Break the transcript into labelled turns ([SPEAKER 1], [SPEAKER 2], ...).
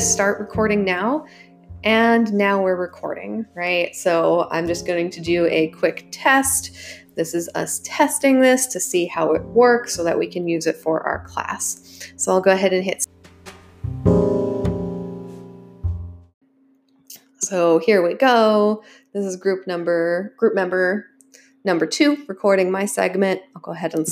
[SPEAKER 1] start recording now. And now we're recording, right? So I'm just going to do a quick test. This is us testing this to see how it works so that we can use it for our class. So I'll go ahead and hit. So here we go. This is group number, group member number two, recording my segment. I'll go ahead and